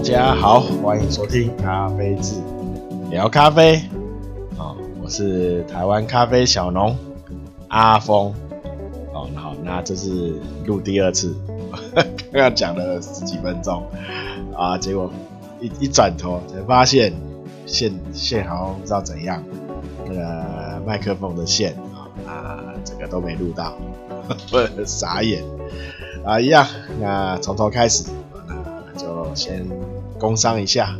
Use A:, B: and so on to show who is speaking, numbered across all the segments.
A: 大家好，欢迎收听咖啡志聊咖啡。哦，我是台湾咖啡小农阿峰。哦，好，那这是录第二次，刚刚讲了十几分钟啊，结果一一转头才发现线线好像不知道怎样，那个麦克风的线啊，这个都没录到，傻眼啊，一样，那从头开始。就先工商一下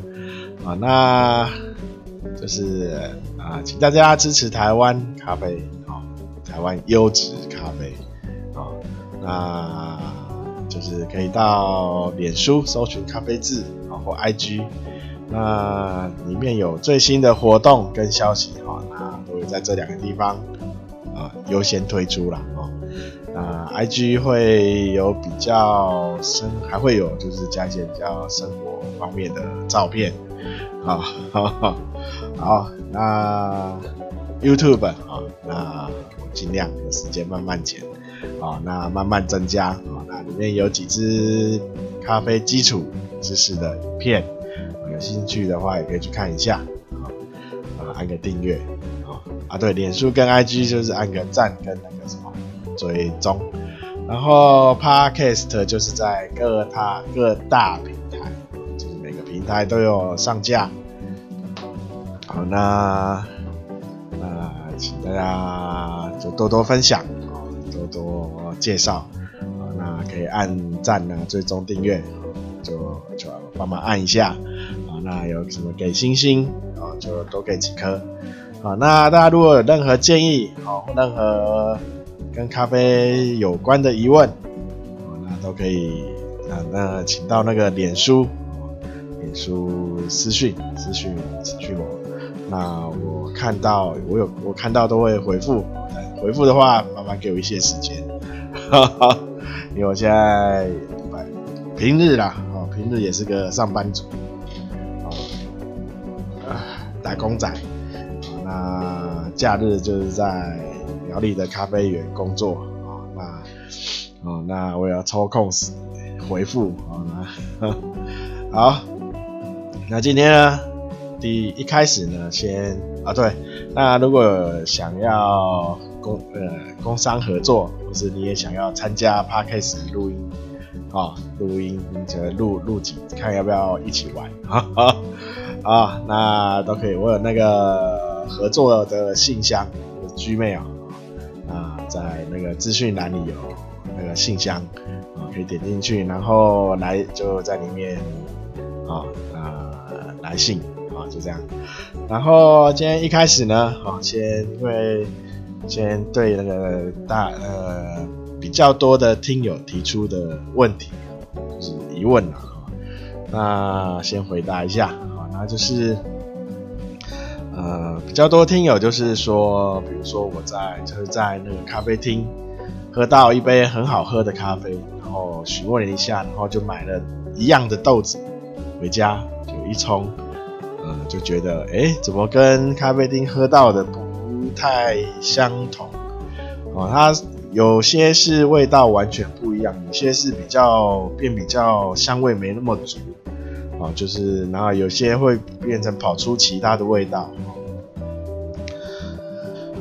A: 啊，那就是啊，请大家支持台湾咖啡啊，台湾优质咖啡啊，那就是可以到脸书搜寻咖啡志啊，或 IG，那里面有最新的活动跟消息啊，那都会在这两个地方啊优先推出啦。啊 IG 会有比较生，还会有就是加一些比较生活方面的照片，好，好，好，那 YouTube 啊，那我尽量有时间慢慢剪，啊，那慢慢增加，啊，那里面有几支咖啡基础知识的影片，有兴趣的话也可以去看一下，啊，啊，按个订阅，啊，啊，对，脸书跟 IG 就是按个赞跟那个什么。追踪，然后 Podcast 就是在各大各大平台，就是每个平台都有上架。好，那那请大家就多多分享，多多介绍，好，那可以按赞啊，追踪订阅，就就帮忙按一下，好，那有什么给星星，啊，就多给几颗，好，那大家如果有任何建议，好，任何。跟咖啡有关的疑问，那都可以，那那请到那个脸书，脸书私讯私讯私讯我，那我看到我有我看到都会回复，回复的话麻烦给我一些时间，哈哈，因为我现在平日啦，哦平日也是个上班族，啊打工仔，那假日就是在。苗栗的咖啡园工作啊，那哦，那我要抽空回复啊，那好，那今天呢，第一,开始呢，先啊对，那如果想要工呃工商合作，或是你也想要参加 Podcast 录音啊，录音就录录几，看要不要一起玩啊啊，那都可以，我有那个合作的信箱，Gmail。在那个资讯栏里有那个信箱啊，可以点进去，然后来就在里面啊呃来信啊，就这样。然后今天一开始呢，啊先因为先对那个大呃比较多的听友提出的问题就是疑问啊，那先回答一下啊，那就是。呃，比较多听友就是说，比如说我在就是在那个咖啡厅喝到一杯很好喝的咖啡，然后询问了一下，然后就买了一样的豆子回家就一冲，呃，就觉得哎，怎么跟咖啡厅喝到的不太相同？哦，它有些是味道完全不一样，有些是比较变比较香味没那么足。啊，就是，然后有些会变成跑出其他的味道，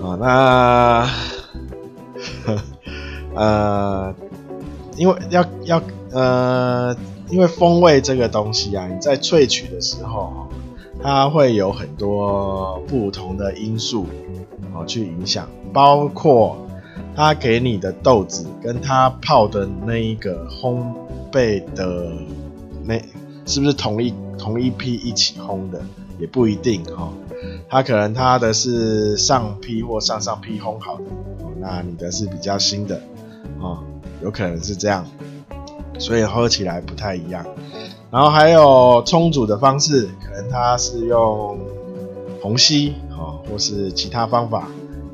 A: 啊，那，呃，因为要要呃，因为风味这个东西啊，你在萃取的时候，它会有很多不同的因素啊去影响，包括它给你的豆子跟它泡的那一个烘焙的那。是不是同一同一批一起烘的也不一定哈，他可能他的是上批或上上批烘好的，那你的是比较新的，啊，有可能是这样，所以喝起来不太一样。然后还有冲煮的方式，可能它是用虹吸哦，或是其他方法，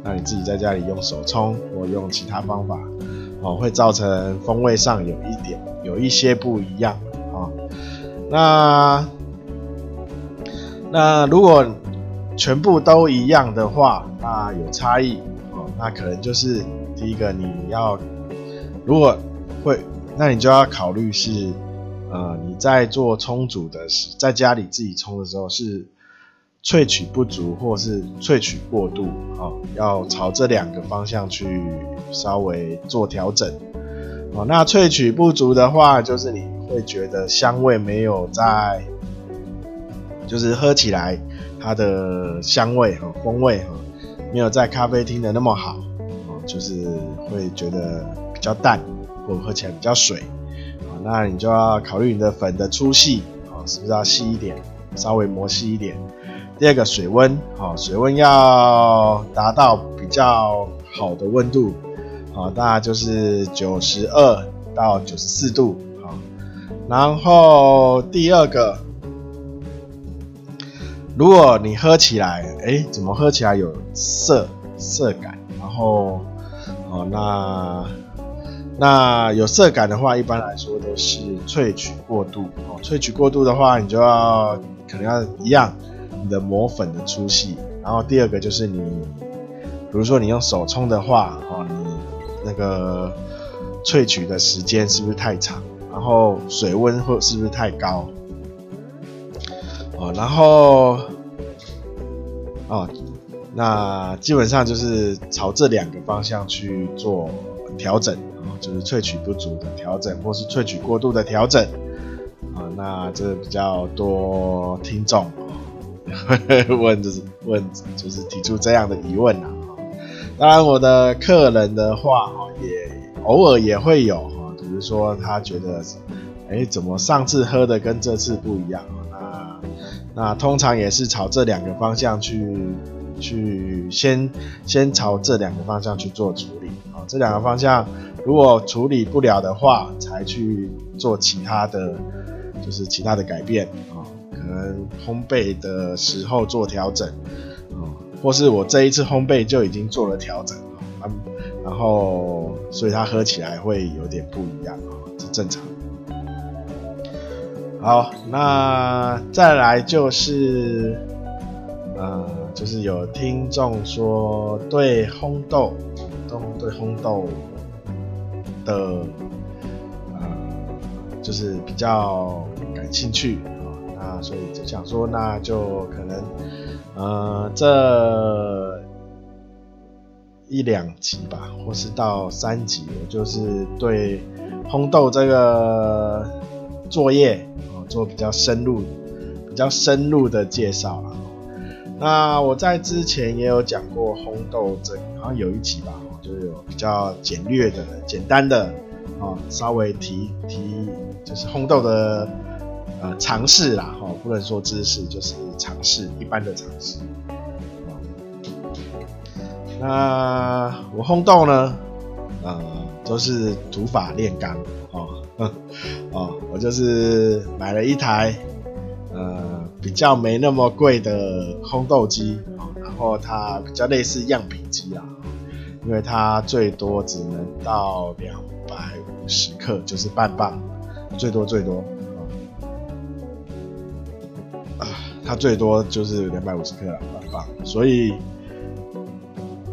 A: 那你自己在家里用手冲或用其他方法，哦，会造成风味上有一点有一些不一样。那那如果全部都一样的话，那有差异哦。那可能就是第一个，你要如果会，那你就要考虑是呃，你在做冲煮的时，在家里自己冲的时候是萃取不足或是萃取过度啊，要朝这两个方向去稍微做调整。哦，那萃取不足的话，就是你会觉得香味没有在，就是喝起来它的香味和风味哈，没有在咖啡厅的那么好，哦，就是会觉得比较淡，或者喝起来比较水。那你就要考虑你的粉的粗细啊，是不是要细一点，稍微磨细一点。第二个水温，好，水温要达到比较好的温度，啊，大概就是九十二到九十四度，然后第二个，如果你喝起来，哎，怎么喝起来有涩涩感？然后，哦，那。那有涩感的话，一般来说都是萃取过度哦。萃取过度的话，你就要可能要一样，你的磨粉的粗细。然后第二个就是你，比如说你用手冲的话，哦，你那个萃取的时间是不是太长？然后水温或是不是太高？哦，然后哦，那基本上就是朝这两个方向去做调整。就是萃取不足的调整，或是萃取过度的调整啊。那这比较多听众 问，就是问，就是提出这样的疑问啊。当然，我的客人的话，也偶尔也会有比如说他觉得，哎，怎么上次喝的跟这次不一样？那那通常也是朝这两个方向去去先先朝这两个方向去做处理啊。这两个方向。如果处理不了的话，才去做其他的，就是其他的改变啊，可能烘焙的时候做调整啊，或是我这一次烘焙就已经做了调整啊，然后所以它喝起来会有点不一样啊，是正常。好，那再来就是，呃，就是有听众说对烘豆，都对烘豆。的呃，就是比较感兴趣啊，那所以就想说，那就可能呃这一两集吧，或是到三集，我就是对烘豆这个作业哦做比较深入、比较深入的介绍了。那我在之前也有讲过烘豆这，好像有一集吧。就有比较简略的、简单的啊，稍微提提就是烘豆的呃尝试啦，哈，不能说知识，就是尝试一般的尝试。那我烘豆呢，呃，都是土法炼钢哦，哦，我就是买了一台呃比较没那么贵的烘豆机啊，然后它比较类似样品机啊。因为它最多只能到两百五十克，就是半磅，最多最多啊，它最多就是两百五十克了，半磅，所以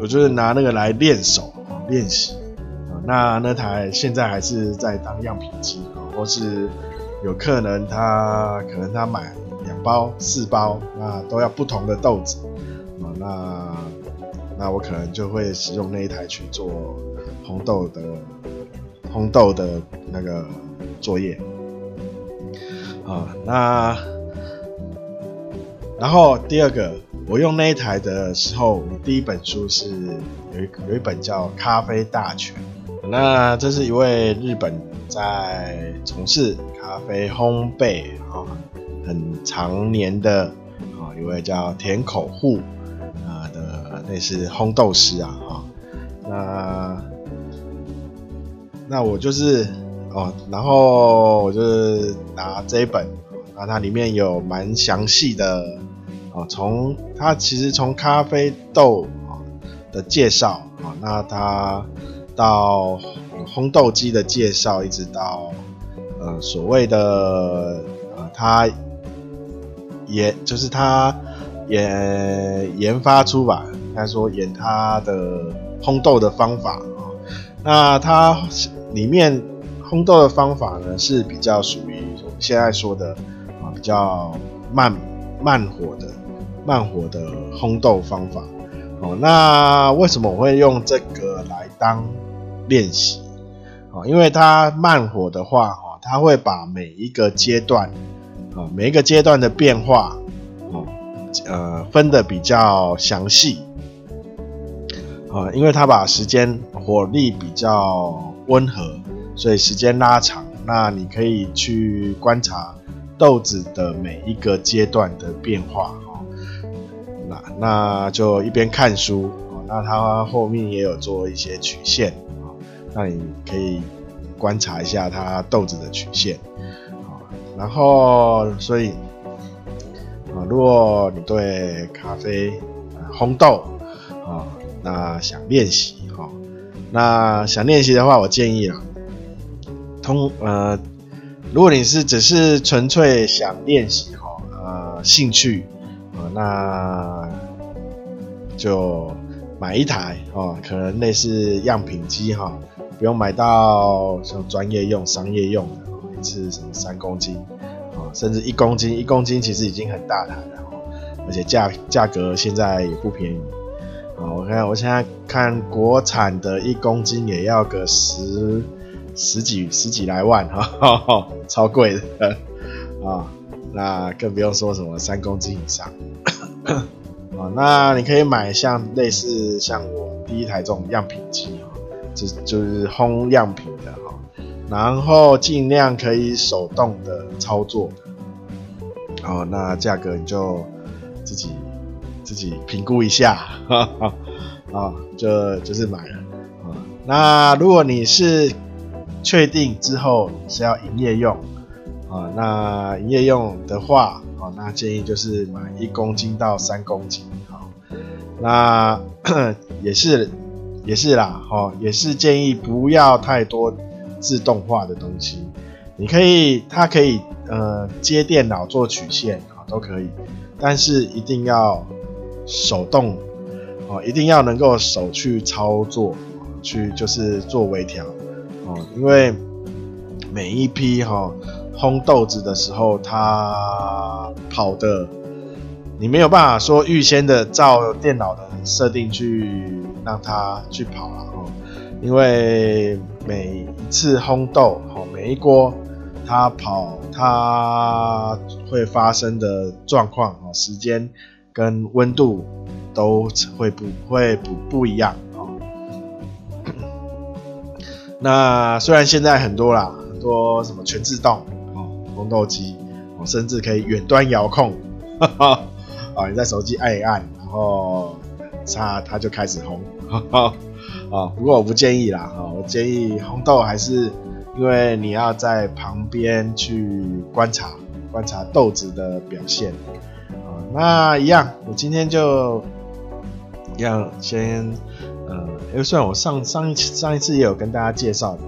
A: 我就是拿那个来练手练习啊。那那台现在还是在当样品机啊，或是有客人他可能他买两包四包，那都要不同的豆子啊，那。那我可能就会使用那一台去做红豆的红豆的那个作业啊。那然后第二个，我用那一台的时候，我第一本书是有一有一本叫《咖啡大全》。那这是一位日本在从事咖啡烘焙啊很常年的啊一位叫田口户啊的。类似烘豆师啊，哈，那那我就是哦，然后我就是拿这一本，那它里面有蛮详细的哦，从它其实从咖啡豆啊的介绍啊，那它到烘豆机的介绍，一直到呃所谓的呃它也就是它也研发出吧。应该说研它的烘豆的方法啊，那它里面烘豆的方法呢是比较属于我们现在说的啊比较慢慢火的慢火的烘豆方法。哦，那为什么我会用这个来当练习？哦，因为它慢火的话，哈，它会把每一个阶段，啊，每一个阶段的变化，哦，呃，分得比较详细。啊，因为它把时间火力比较温和，所以时间拉长，那你可以去观察豆子的每一个阶段的变化，那就一边看书，那它后面也有做一些曲线，啊，那你可以观察一下它豆子的曲线，啊，然后所以，啊，如果你对咖啡烘豆，啊。那想练习哈，那想练习的话，我建议啊，通呃，如果你是只是纯粹想练习哈，呃，兴趣，那就买一台哦，可能类似样品机哈，不用买到像专业用、商业用的，一次什么三公斤啊，甚至一公斤，一公斤其实已经很大台了，而且价价格现在也不便宜。我看我现在看国产的一公斤也要个十十几十几来万哈，超贵的啊！那更不用说什么三公斤以上啊！那你可以买像类似像我第一台这种样品机哈，就就是烘样品的哈，然后尽量可以手动的操作，哦，那价格你就自己。自己评估一下，哈哈，啊，就就是买了啊。那如果你是确定之后是要营业用啊，那营业用的话，啊，那建议就是买一公斤到三公斤，好，那 也是也是啦，哈，也是建议不要太多自动化的东西。你可以，它可以呃接电脑做曲线啊，都可以，但是一定要。手动哦，一定要能够手去操作，去就是做微调哦，因为每一批哈烘豆子的时候，它跑的你没有办法说预先的照电脑的设定去让它去跑了哦，因为每一次烘豆哦，每一锅它跑它会发生的状况哦，时间。跟温度都会不会不不一样哦。那虽然现在很多啦，很多什么全自动哦，烘豆机哦，甚至可以远端遥控，啊，你在手机按一按，然后它它就开始烘，哈哈啊。不过我不建议啦，哈，我建议烘豆还是因为你要在旁边去观察观察豆子的表现。那一样，我今天就一样先，呃，因为虽然我上上一次上一次也有跟大家介绍，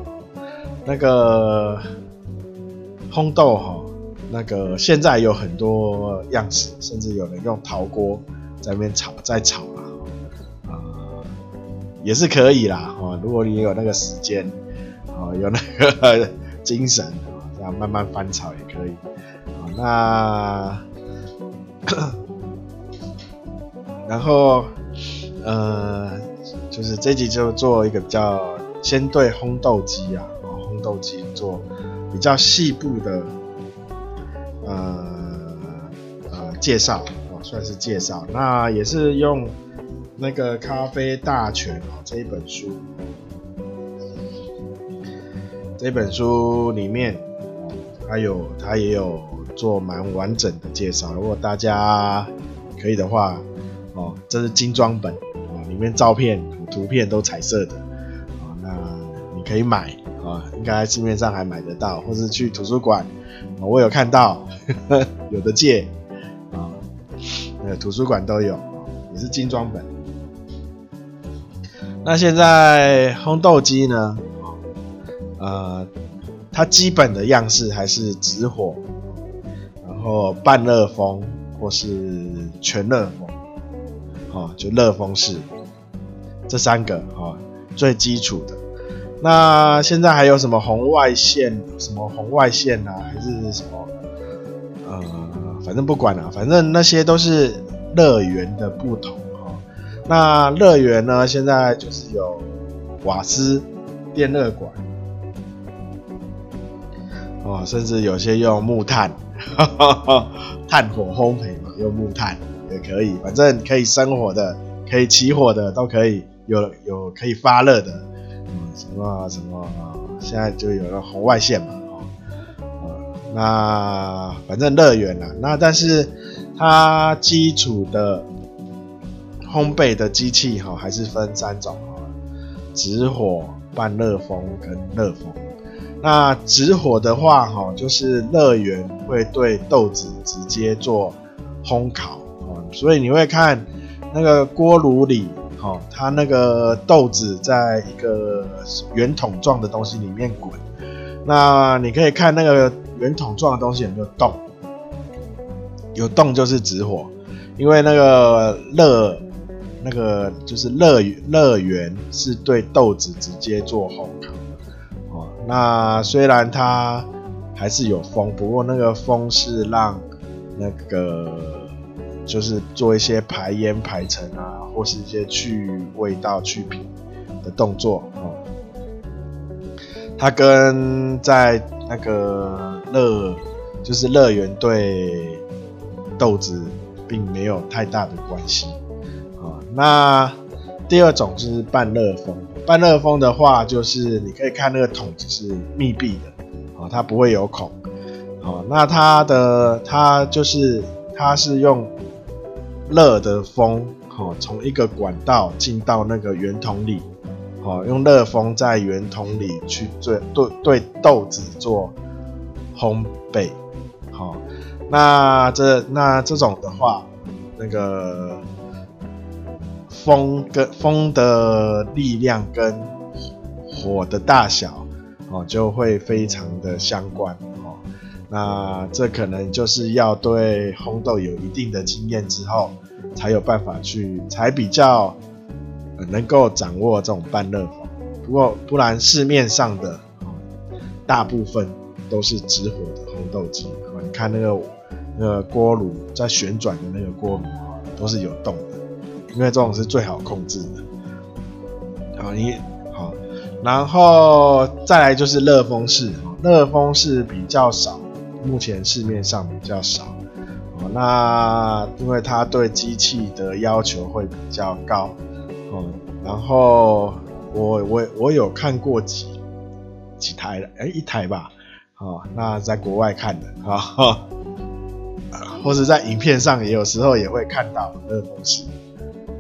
A: 那个烘豆哈，那个现在有很多样式，甚至有人用陶锅在那边炒，在炒啦，啊、也是可以啦，哈，如果你有那个时间，啊，有那个 精神，啊，这样慢慢翻炒也可以，啊，那。然后，呃，就是这集就做一个比较先对烘豆机啊，烘豆机做比较细部的，呃呃介绍哦，算是介绍。那也是用那个《咖啡大全》哦这一本书，这本书里面，还有它也有做蛮完整的介绍。如果大家可以的话。哦，这是精装本啊，里面照片、图片都彩色的啊，那你可以买啊，应该市面上还买得到，或是去图书馆，我有看到呵呵 有的借啊，呃，图书馆都有，也是精装本。那现在烘豆机呢？呃，它基本的样式还是直火，然后半热风或是全热风。哦，就热风式这三个啊、最基础的。那现在还有什么红外线？什么红外线啊？还是什么？呃，反正不管了，反正那些都是乐园的不同哦。那乐园呢，现在就是有瓦斯电热管，哦，甚至有些用木炭，哈哈哈，炭火烘焙嘛，用木炭也可以，反正可以生火的，可以起火的都可以，有有可以发热的。什么什么，现在就有了红外线嘛，哦，那反正乐园啦，那但是它基础的烘焙的机器哈，还是分三种哈，直火、半热风跟热风。那直火的话哈，就是乐园会对豆子直接做烘烤啊，所以你会看那个锅炉里。哦，它那个豆子在一个圆筒状的东西里面滚，那你可以看那个圆筒状的东西有没有动，有动就是直火，因为那个乐那个就是乐乐园是对豆子直接做烘烤，哦，那虽然它还是有风，不过那个风是让那个。就是做一些排烟排尘啊，或是一些去味道去皮的动作哦。它跟在那个乐，就是乐园对豆子并没有太大的关系啊。那第二种就是半热风，半热风的话，就是你可以看那个桶子是密闭的啊，它不会有孔啊。那它的它就是它是用。热的风，好，从一个管道进到那个圆筒里，好，用热风在圆筒里去对对对豆子做烘焙，好，那这那这种的话，那个风跟风的力量跟火的大小，哦，就会非常的相关，那这可能就是要对烘豆有一定的经验之后，才有办法去，才比较能够掌握这种半热风。不过不然市面上的大部分都是直火的烘豆机。你看那个那个锅炉在旋转的那个锅炉都是有动的，因为这种是最好控制的。好，你好，然后再来就是热风式，热风式比较少。目前市面上比较少，哦，那因为它对机器的要求会比较高，哦，然后我我我有看过几几台了，哎，一台吧，哦，那在国外看的，哈、哦，或者在影片上也有时候也会看到热风式，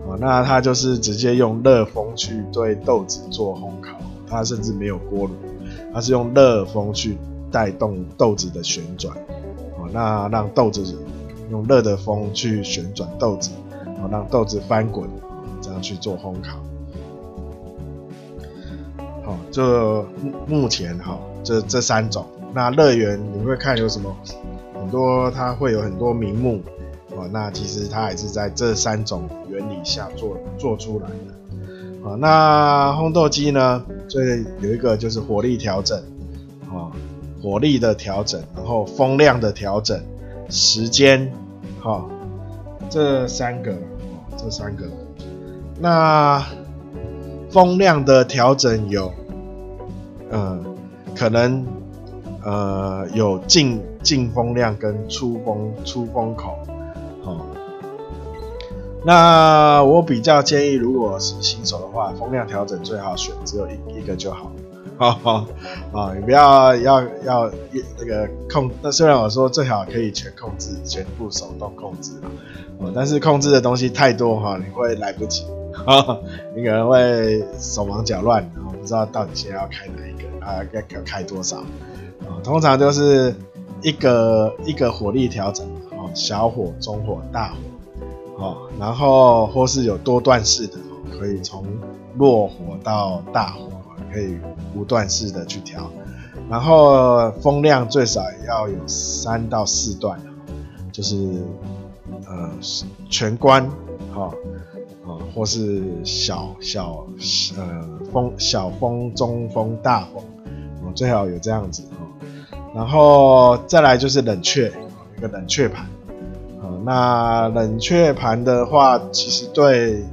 A: 哦，那它就是直接用热风去对豆子做烘烤，它甚至没有锅炉，它是用热风去。带动豆子的旋转，哦，那让豆子用热的风去旋转豆子，哦，让豆子翻滚，这样去做烘烤。好，这目前哈，这这三种。那乐园你会看有什么？很多它会有很多名目，哦，那其实它还是在这三种原理下做做出来的。啊，那烘豆机呢，最有一个就是火力调整，啊。火力的调整，然后风量的调整，时间，哈、哦，这三个，哦，这三个。那风量的调整有，呃，可能，呃，有进进风量跟出风出风口，哦。那我比较建议，如果是新手的话，风量调整最好选只有一一个就好。好好啊，你不要要要那个控。那虽然我说最好可以全控制，全部手动控制啊，但是控制的东西太多哈，你会来不及，你可能会手忙脚乱，然后不知道到底现在要开哪一个啊，要要开多少啊？通常就是一个一个火力调整，哦，小火、中火、大火，哦，然后或是有多段式的，可以从弱火到大火。可以无断式的去调，然后风量最少也要有三到四段，就是呃全关，哈、啊，或是小小呃风小风中风大风，哦，最好有这样子哦。然后再来就是冷却，一个冷却盘，啊，那冷却盘的话，其实对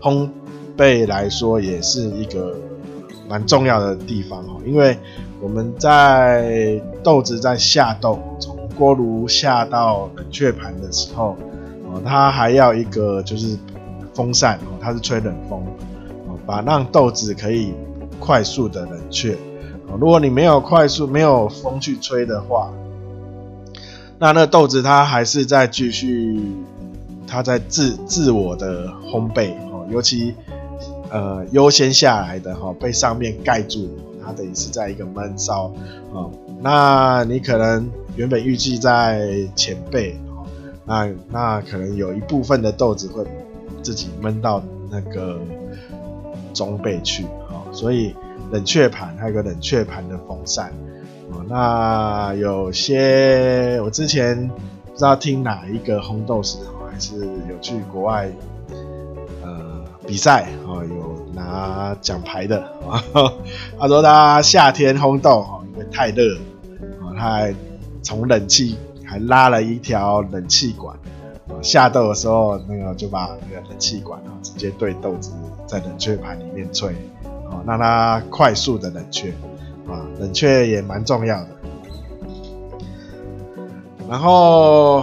A: 烘焙来说也是一个蛮重要的地方哦，因为我们在豆子在下豆，从锅炉下到冷却盘的时候，哦，它还要一个就是风扇哦，它是吹冷风哦，把让豆子可以快速的冷却。如果你没有快速没有风去吹的话，那那豆子它还是在继续，它在自自我的烘焙哦，尤其呃优先下来的哈，被上面盖住，它等于是在一个闷烧哦。那你可能原本预计在前辈哦，那那可能有一部分的豆子会自己闷到那个中辈去哦，所以。冷却盘还有个冷却盘的风扇，哦，那有些我之前不知道听哪一个烘豆师，还是有去国外比赛哦，有拿奖牌的啊，他说他夏天烘豆哦，因为太热，哦，他还从冷气还拉了一条冷气管啊，下豆的时候那个就把那个冷气管啊直接对豆子在冷却盘里面吹。啊，让它快速的冷却，啊，冷却也蛮重要的。然后，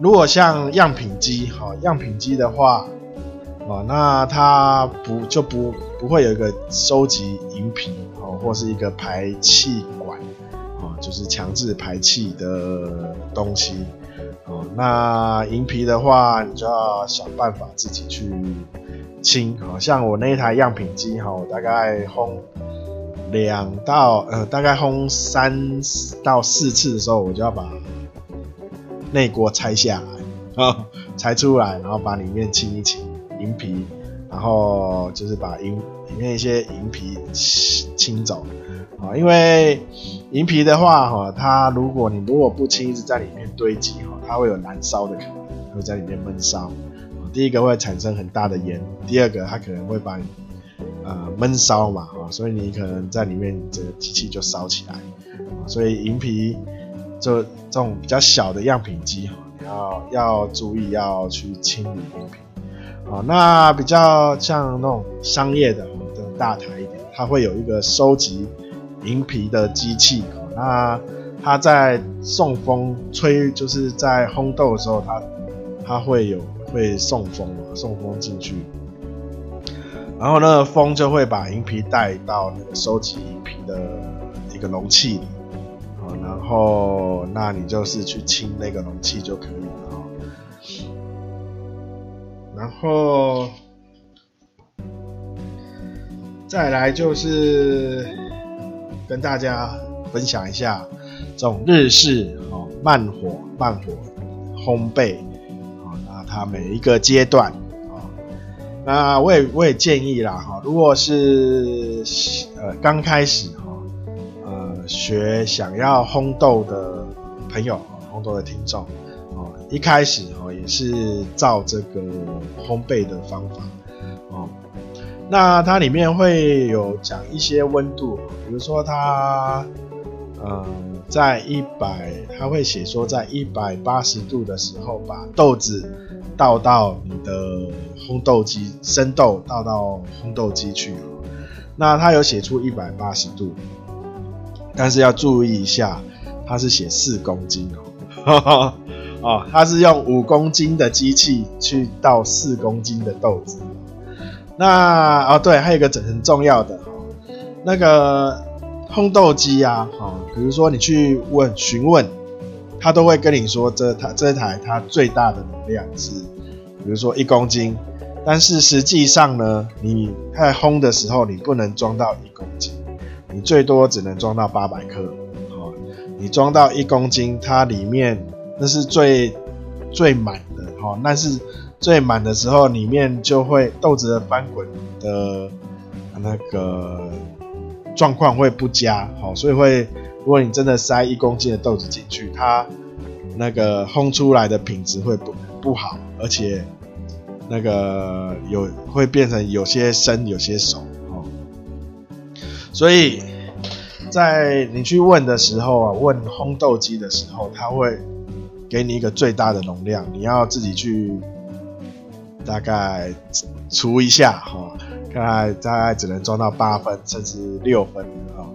A: 如果像样品机，哈，样品机的话，哦，那它不就不不会有一个收集饮品，哦，或是一个排气管，啊，就是强制排气的东西，哦，那银皮的话，你就要想办法自己去。清，好像我那一台样品机哈，我大概烘两到呃，大概烘三到四次的时候，我就要把内锅拆下来，啊，拆出来，然后把里面清一清银皮，然后就是把银里面一些银皮清走，啊，因为银皮的话哈，它如果你如果不清，一直在里面堆积哈，它会有燃烧的可能，会在里面闷烧。第一个会产生很大的烟，第二个它可能会把你呃闷烧嘛，所以你可能在里面这个机器就烧起来，所以银皮就这种比较小的样品机哈，你要要注意要去清理啊，那比较像那种商业的更大台一点，它会有一个收集银皮的机器，那它在送风吹，就是在烘豆的时候，它它会有。会送风嘛，送风进去，然后那个风就会把银皮带到那个收集银皮的一个容器里，啊然后那你就是去清那个容器就可以了，然后再来就是跟大家分享一下这种日式哦慢火慢火烘焙。啊，那它每一个阶段啊，那我也我也建议啦哈，如果是呃刚开始哈，呃学想要烘豆的朋友，烘豆的听众，一开始哦也是照这个烘焙的方法哦，那它里面会有讲一些温度，比如说它嗯在一百，它会写说在一百八十度的时候把豆子。倒到你的烘豆机，生豆倒到烘豆机去。那它有写出一百八十度，但是要注意一下，它是写四公斤哦。哦，它是用五公斤的机器去倒四公斤的豆子。那哦对，还有一个很重要的，那个烘豆机啊，哈，比如说你去问询问。他都会跟你说这，这台这台它最大的能量是，比如说一公斤，但是实际上呢，你在烘的时候，你不能装到一公斤，你最多只能装到八百克。哦，你装到一公斤，它里面那是最最满的，哈，那是最满的时候，里面就会豆子的翻滚的那个状况会不佳，好，所以会。如果你真的塞一公斤的豆子进去，它那个烘出来的品质会不不好，而且那个有会变成有些生有些熟哦，所以在你去问的时候啊，问烘豆机的时候，它会给你一个最大的容量，你要自己去大概除一下哈，看来大概只能装到八分甚至六分啊。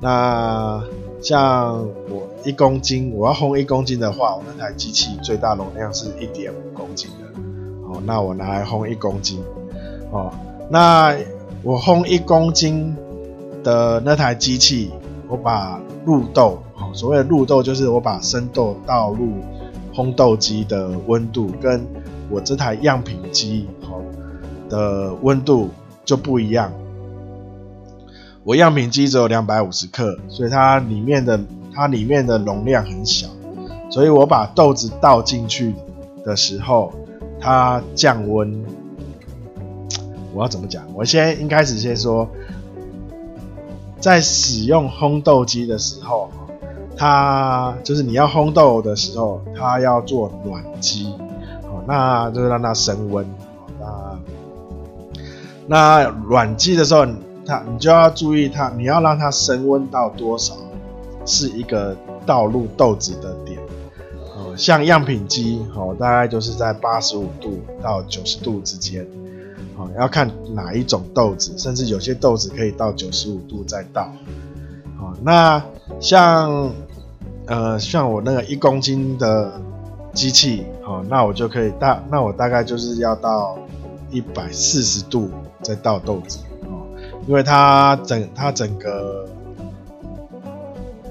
A: 那像我一公斤，我要烘一公斤的话，我那台机器最大容量是一点五公斤的。哦，那我拿来烘一公斤，哦，那我烘一公斤的那台机器，我把入豆，哦，所谓的入豆就是我把生豆倒入烘豆机的温度，跟我这台样品机，哦，的温度就不一样。我样品机只有两百五十克，所以它里面的它里面的容量很小，所以我把豆子倒进去的时候。它降温，我要怎么讲？我先一开始先说，在使用烘豆机的时候，它就是你要烘豆的时候，它要做暖机，好，那就是让它升温。那那暖机的时候，它你就要注意它，你要让它升温到多少，是一个倒入豆子的点。像样品机，哦，大概就是在八十五度到九十度之间，哦，要看哪一种豆子，甚至有些豆子可以到九十五度再倒，哦，那像，呃，像我那个一公斤的机器，哦，那我就可以大，那我大概就是要到一百四十度再倒豆子，哦，因为它整它整个，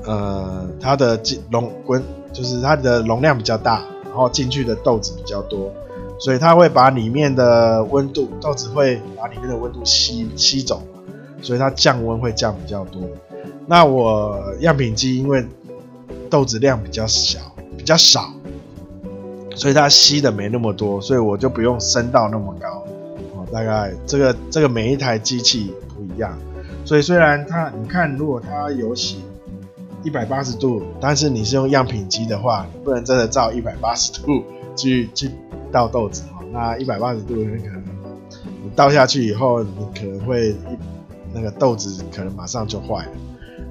A: 呃，它的容滚。就是它的容量比较大，然后进去的豆子比较多，所以它会把里面的温度，豆子会把里面的温度吸吸走，所以它降温会降比较多。那我样品机因为豆子量比较小，比较少，所以它吸的没那么多，所以我就不用升到那么高。哦，大概这个这个每一台机器不一样，所以虽然它你看，如果它有写。一百八十度，但是你是用样品机的话，你不能真的照一百八十度去去倒豆子哈。那一百八十度，你可能你倒下去以后，你可能会一那个豆子可能马上就坏了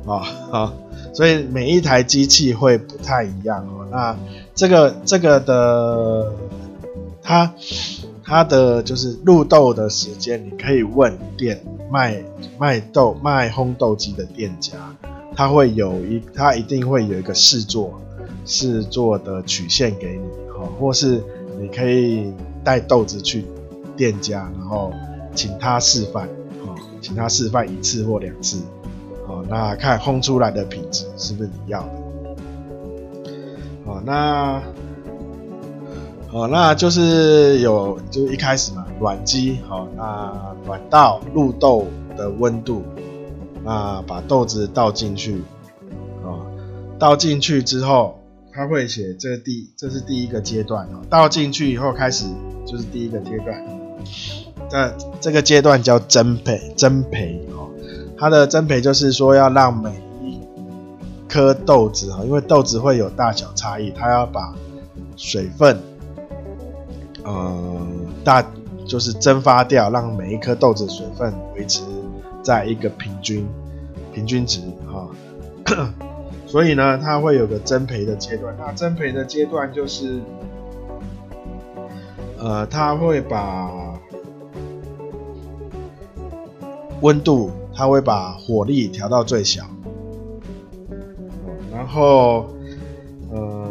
A: 啊啊！所以每一台机器会不太一样哦。那这个这个的它它的就是入豆的时间，你可以问店卖卖豆卖烘豆机的店家。它会有一，它一定会有一个试做，试做的曲线给你，哈，或是你可以带豆子去店家，然后请他示范，哈，请他示范一次或两次，那看烘出来的品质是不是你要的，好，那，好，那就是有，就一开始嘛，暖机，好，那暖到入豆的温度。那把豆子倒进去，啊，倒进去之后，他会写这第这是第一个阶段啊，倒进去以后开始就是第一个阶段，那这个阶段叫蒸焙，蒸焙哦，它的增培就是说要让每一颗豆子啊，因为豆子会有大小差异，它要把水分，呃，大就是蒸发掉，让每一颗豆子水分维持。在一个平均平均值哈，所以呢，它会有个增培的阶段。那增培的阶段就是，呃，它会把温度，它会把火力调到最小，然后，呃，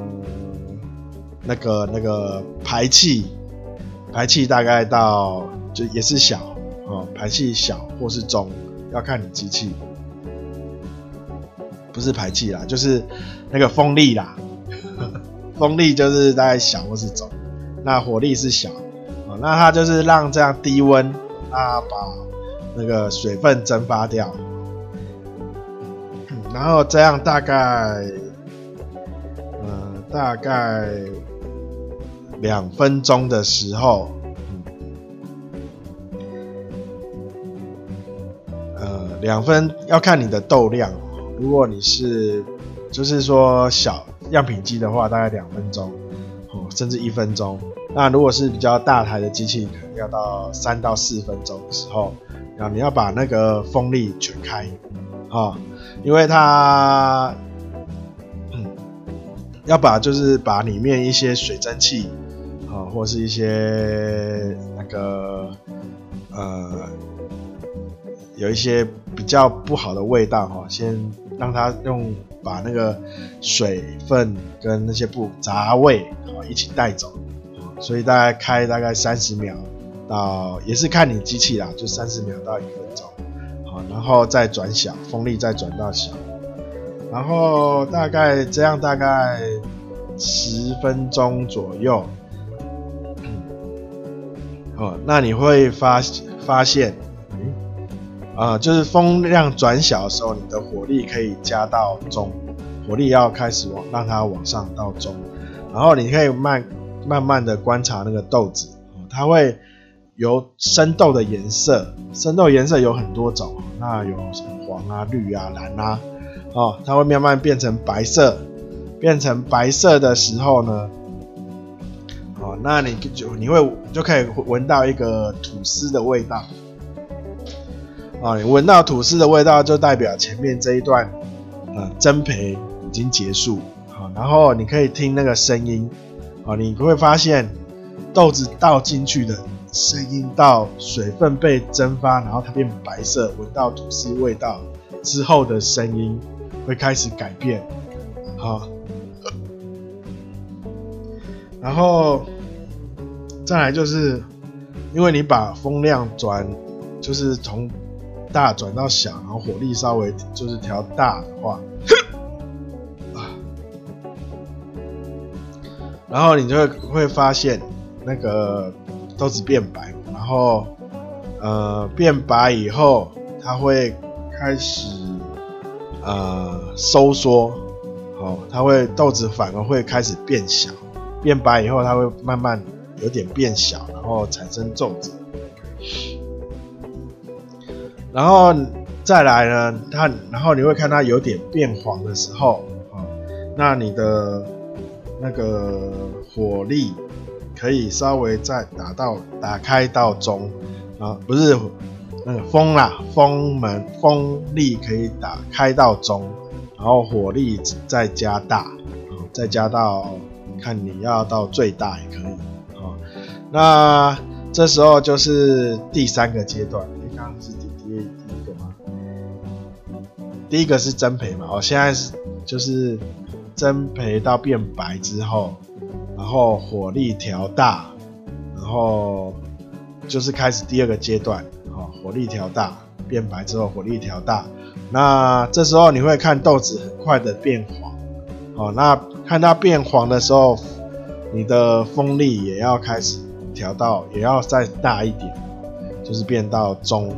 A: 那个那个排气，排气大概到就也是小，哦，排气小或是中。要看你机器，不是排气啦，就是那个风力啦。风力就是大概小或是中，那火力是小啊。那它就是让这样低温，那把那个水分蒸发掉，然后这样大概，呃，大概两分钟的时候。呃两分要看你的豆量，如果你是就是说小样品机的话，大概两分钟，甚至一分钟。那如果是比较大台的机器，可能要到三到四分钟的时候，啊你要把那个风力全开啊，因为它，要把就是把里面一些水蒸气啊，或是一些那个呃，有一些比较不好的味道哈，先让它用把那个水分跟那些不杂味啊一起带走。所以大概开大概三十秒到，也是看你机器啦，就三十秒到一分钟，好，然后再转小，风力再转到小，然后大概这样大概十分钟左右，哦，那你会发发现，嗯，啊，就是风量转小的时候，你的火力可以加到中，火力要开始往让它往上到中，然后你可以慢。慢慢的观察那个豆子，它会由生豆的颜色，生豆颜色有很多种，那有什么黄啊、绿啊、蓝啊，哦，它会慢慢变成白色，变成白色的时候呢，哦，那你就你会就可以闻到一个吐司的味道，啊，你闻到吐司的味道就代表前面这一段，呃，蒸培已经结束，好，然后你可以听那个声音。啊，你会发现豆子倒进去的声音，到水分被蒸发，然后它变白色，闻到吐司味道之后的声音会开始改变。好，然后再来就是，因为你把风量转，就是从大转到小，然后火力稍微就是调大的话。然后你就会会发现那个豆子变白，然后呃变白以后，它会开始呃收缩，哦，它会豆子反而会开始变小，变白以后它会慢慢有点变小，然后产生皱褶，然后再来呢，它然后你会看它有点变黄的时候，啊，那你的。那个火力可以稍微再打到打开到中啊，不是那个风啦，风门风力可以打开到中，然后火力再加大，啊再加到看你要到最大也可以啊。那这时候就是第三个阶段，你刚刚是第第第一个吗？第一个是增培嘛，哦，现在是就是。增培到变白之后，然后火力调大，然后就是开始第二个阶段，啊，火力调大，变白之后火力调大，那这时候你会看豆子很快的变黄，好，那看它变黄的时候，你的风力也要开始调到，也要再大一点，就是变到中，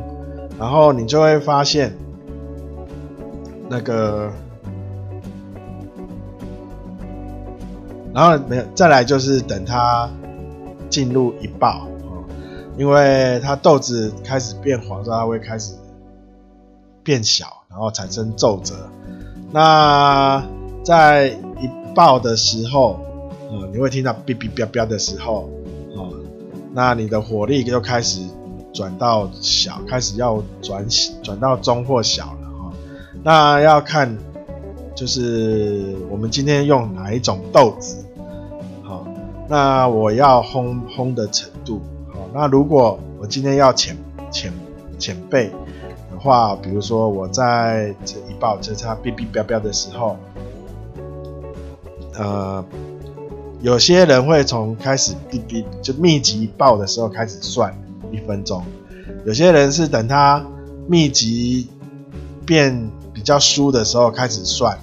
A: 然后你就会发现那个。然后没有，再来就是等它进入一爆，因为它豆子开始变黄之后，它会开始变小，然后产生皱褶。那在一爆的时候，呃，你会听到哔哔飙飙的时候，啊，那你的火力就开始转到小，开始要转转到中或小了哈。那要看。就是我们今天用哪一种豆子，那我要烘烘的程度，好，那如果我今天要浅浅浅焙的话，比如说我在这一爆就它哔哔飙飙的时候，呃，有些人会从开始哔哔就密集爆的时候开始算一分钟，有些人是等它密集变比较疏的时候开始算。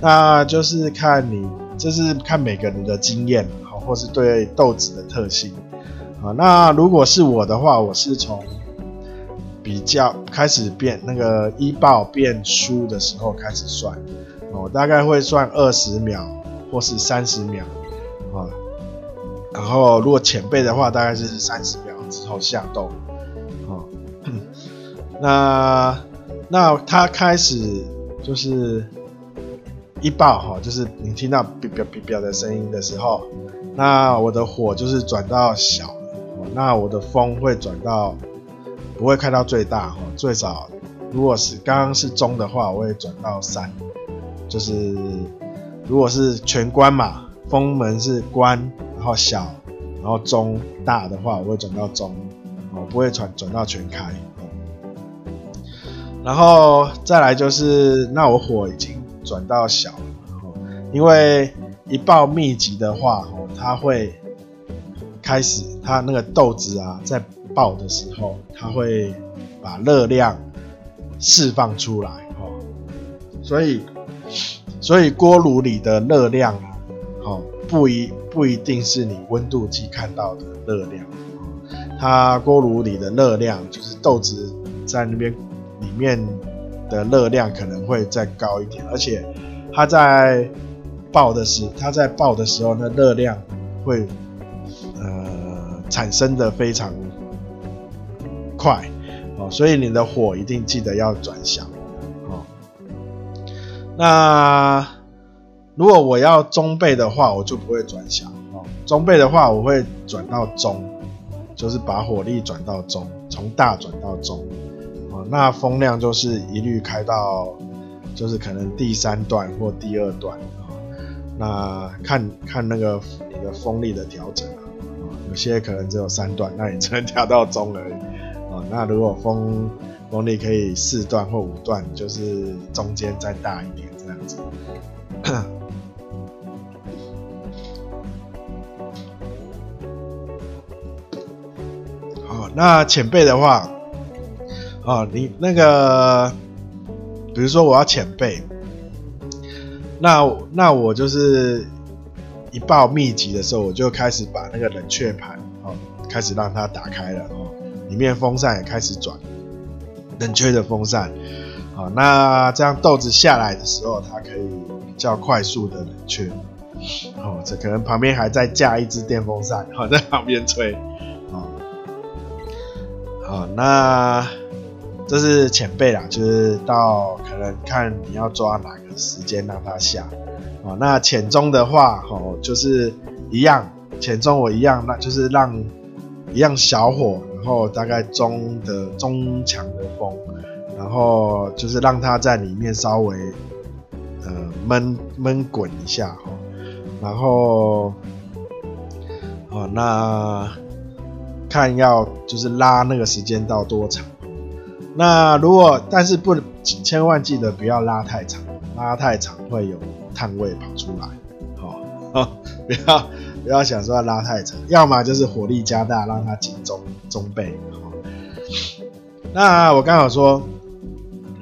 A: 那就是看你，这是看每个人的经验，或是对豆子的特性，啊，那如果是我的话，我是从比较开始变那个一爆变输的时候开始算，我大概会算二十秒或是三十秒，啊，然后如果前辈的话，大概就是三十秒之后下豆，啊，那那他开始就是。一爆哈，就是你听到哔哔哔哔的声音的时候，那我的火就是转到小，那我的风会转到不会开到最大哦，最少如果是刚刚是中的话，我会转到三，就是如果是全关嘛，风门是关，然后小，然后中大的话，我会转到中，哦，不会转转到全开。然后再来就是，那我火已经转到小了，因为一爆密集的话，哦，它会开始，它那个豆子啊，在爆的时候，它会把热量释放出来，哦，所以，所以锅炉里的热量啊，哦，不一不一定是你温度计看到的热量，它锅炉里的热量就是豆子在那边。里面的热量可能会再高一点，而且它在爆的时，它在爆的时候，那热量会呃产生的非常快哦，所以你的火一定记得要转小哦。那如果我要中倍的话，我就不会转小哦。中倍的话，我会转到中，就是把火力转到中，从大转到中哦。那风量就是一律开到，就是可能第三段或第二段。那看看那个你的风力的调整啊，有些可能只有三段，那你只能调到中而已啊。那如果风风力可以四段或五段，就是中间再大一点这样子。好，那浅焙的话。哦，你那个，比如说我要浅焙，那那我就是一爆密集的时候，我就开始把那个冷却盘哦，开始让它打开了哦，里面风扇也开始转，冷却的风扇，哦，那这样豆子下来的时候，它可以比较快速的冷却，哦，这可能旁边还在架一只电风扇，哦，在旁边吹，哦，哦，那。这是前辈啦，就是到可能看你要抓哪个时间让它下，哦，那浅中的话，哦，就是一样，浅中我一样，那就是让一样小火，然后大概中的中强的风，然后就是让它在里面稍微呃闷闷滚一下哈，然后哦，那看要就是拉那个时间到多长。那如果，但是不，千万记得不要拉太长，拉太长会有碳味跑出来，好、哦，不要不要想说要拉太长，要么就是火力加大，让它紧中中焙，好、哦。那我刚好说，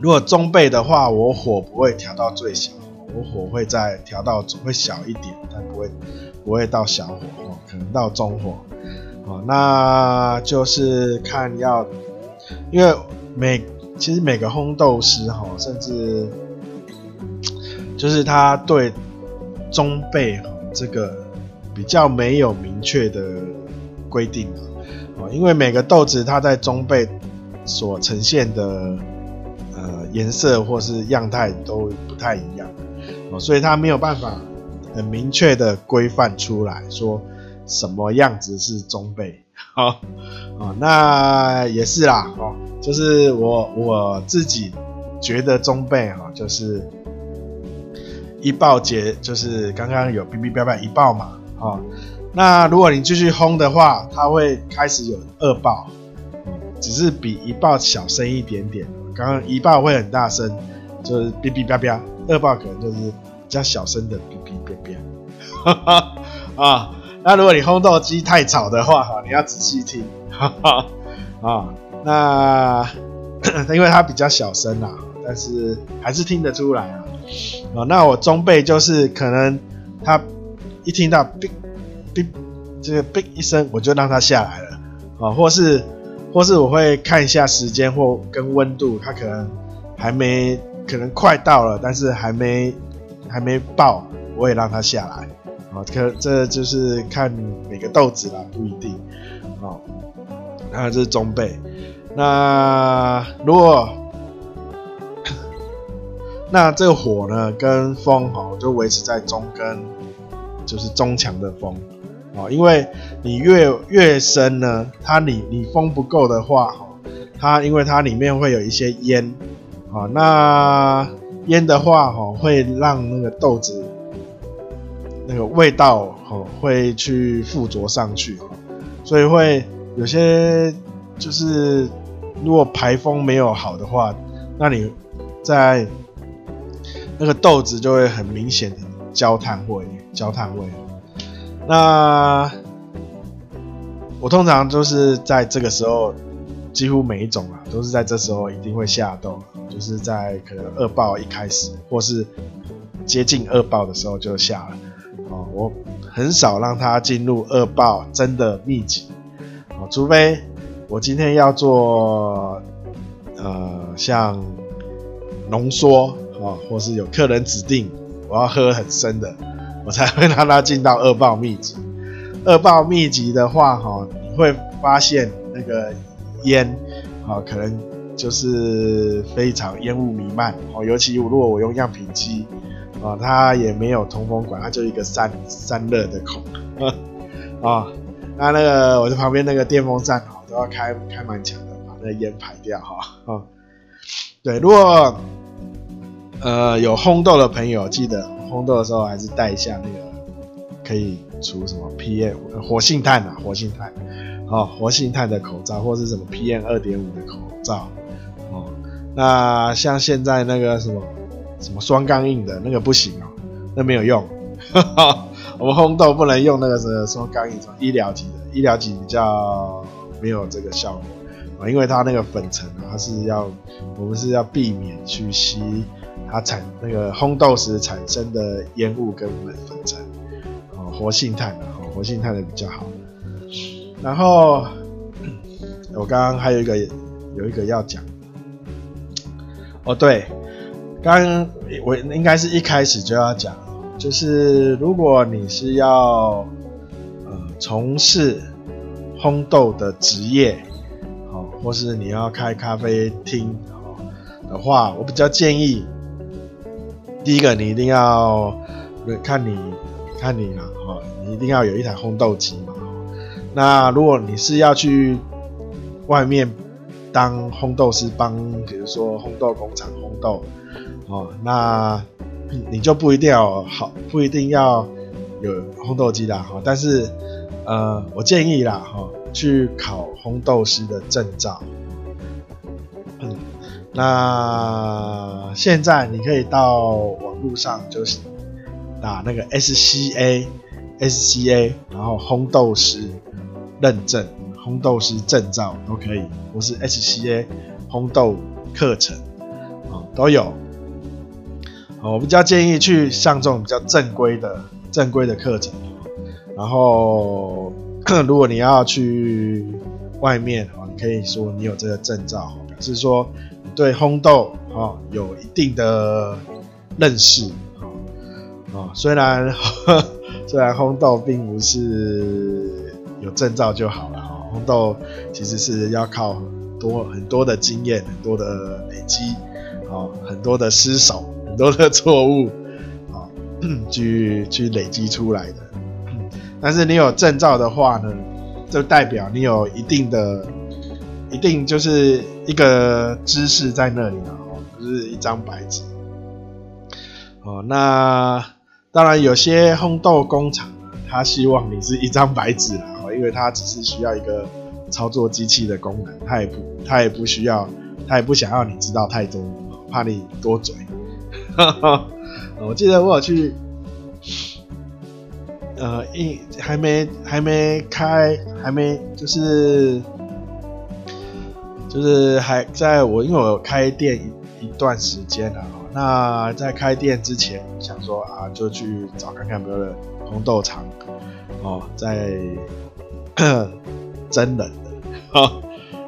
A: 如果中焙的话，我火不会调到最小，我火会再调到会小一点，但不会不会到小火，哦，可能到中火，哦，那就是看要，因为。每其实每个烘豆师哈，甚至就是他对中焙哈这个比较没有明确的规定啊，因为每个豆子它在中焙所呈现的呃颜色或是样态都不太一样哦，所以他没有办法很明确的规范出来说什么样子是中焙。好，哦，那也是啦，哦，就是我我自己觉得中焙哈，就是一爆节，就是刚刚有哔哔叭叭一爆嘛，哦，那如果你继续轰的话，它会开始有二爆，只是比一爆小声一点点。刚刚一爆会很大声，就是哔哔叭叭，二爆可能就是比较小声的哔哔叭叭，哈 哈啊。那如果你烘豆机太吵的话，哈，你要仔细听，哈 哈啊，那 因为它比较小声啦，但是还是听得出来啊。啊，那我中焙就是可能他一听到哔哔这个哔一声，我就让他下来了，啊，或是或是我会看一下时间或跟温度，他可能还没，可能快到了，但是还没还没爆，我也让他下来。哦可这就是看每个豆子啦，不一定。哦，那这是中焙。那如果那这个火呢，跟风哈，就维持在中跟就是中强的风。哦，因为你越越深呢，它你你风不够的话，哈，它因为它里面会有一些烟，啊，那烟的话，哈，会让那个豆子那个味道，哈，会去附着上去，所以会有些就是如果排风没有好的话，那你在那个豆子就会很明显的焦炭味，焦炭味。那我通常就是在这个时候，几乎每一种啊，都是在这时候一定会下豆，就是在可能二爆一开始，或是接近二爆的时候就下了。哦，我很少让它进入二爆真的密集，哦，除非我今天要做，呃，像浓缩啊，或是有客人指定我要喝很深的。我才会让它进到二爆秘籍。二爆秘籍的话，哈，你会发现那个烟，啊，可能就是非常烟雾弥漫。哦，尤其如果我用样品机，啊，它也没有通风管，它就一个散散热的孔。啊，那那个我在旁边那个电风扇，哈，都要开开蛮强的，把那烟排掉，哈。啊，对，如果呃有烘豆的朋友，记得。烘豆的时候还是带一下那个可以除什么 PM 活性炭啊，活性炭，哦，活性炭的口罩或是什么 PM 二点五的口罩，哦，那像现在那个什么什么双钢印的那个不行哦，那没有用，哈哈，我们烘豆不能用那个什么双钢印，什么医疗级的，医疗级比较没有这个效果啊，因为它那个粉尘啊，它是要我们是要避免去吸。它产那个烘豆时产生的烟雾跟粉尘，哦，活性炭的，哦，活性炭的比较好。然后我刚刚还有一个有一个要讲，哦，对，刚刚我应该是一开始就要讲，就是如果你是要呃从事烘豆的职业，哦，或是你要开咖啡厅哦的话，我比较建议。第一个，你一定要看你看你啦，哈，你一定要有一台烘豆机嘛。那如果你是要去外面当烘豆师，帮比如说烘豆工厂烘豆，哦，那你就不一定要好，不一定要有烘豆机啦，哈。但是，呃，我建议啦，哈，去考烘豆师的证照。那现在你可以到网络上就是打那个 SCA SCA，然后烘豆师认证、烘豆师证照都可以，或是 SCA 烘豆课程啊都有。我比较建议去上这种比较正规的正规的课程。然后 如果你要去外面啊，你可以说你有这个证照，表示说。对烘豆啊有一定的认识啊啊，虽然呵虽然烘豆并不是有证照就好了哈，烘豆其实是要靠很多很多的经验，很多的累积啊，很多的失手，很多的错误啊，去去累积出来的。但是你有证照的话呢，就代表你有一定的。一定就是一个知识在那里了哦，不是一张白纸哦。那当然，有些烘豆工厂他希望你是一张白纸啦哦，因为他只是需要一个操作机器的功能，他也不他也不需要，他也不想要你知道太多，怕你多嘴。我记得我去，呃，一还没还没开，还没就是。就是还在我，因为我开店一,一段时间了，那在开店之前想说啊，就去找看看有没有红豆厂哦，在真人的，哦，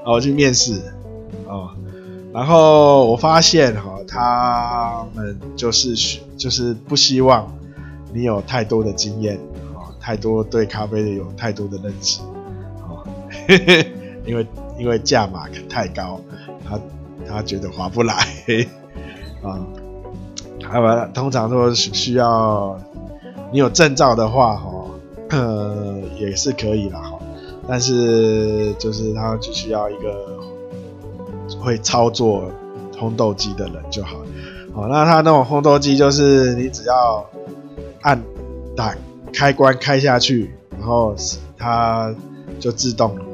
A: 我去面试哦，然后我发现哈、哦，他们就是就是不希望你有太多的经验啊、哦，太多对咖啡的有太多的认识啊，哦、因为。因为价码太高，他他觉得划不来 啊。他们通常都需要你有证照的话，哈，呃，也是可以啦哈，但是就是他只需要一个会操作烘豆机的人就好。好，那他那种烘豆机就是你只要按打开关开下去，然后它就自动了。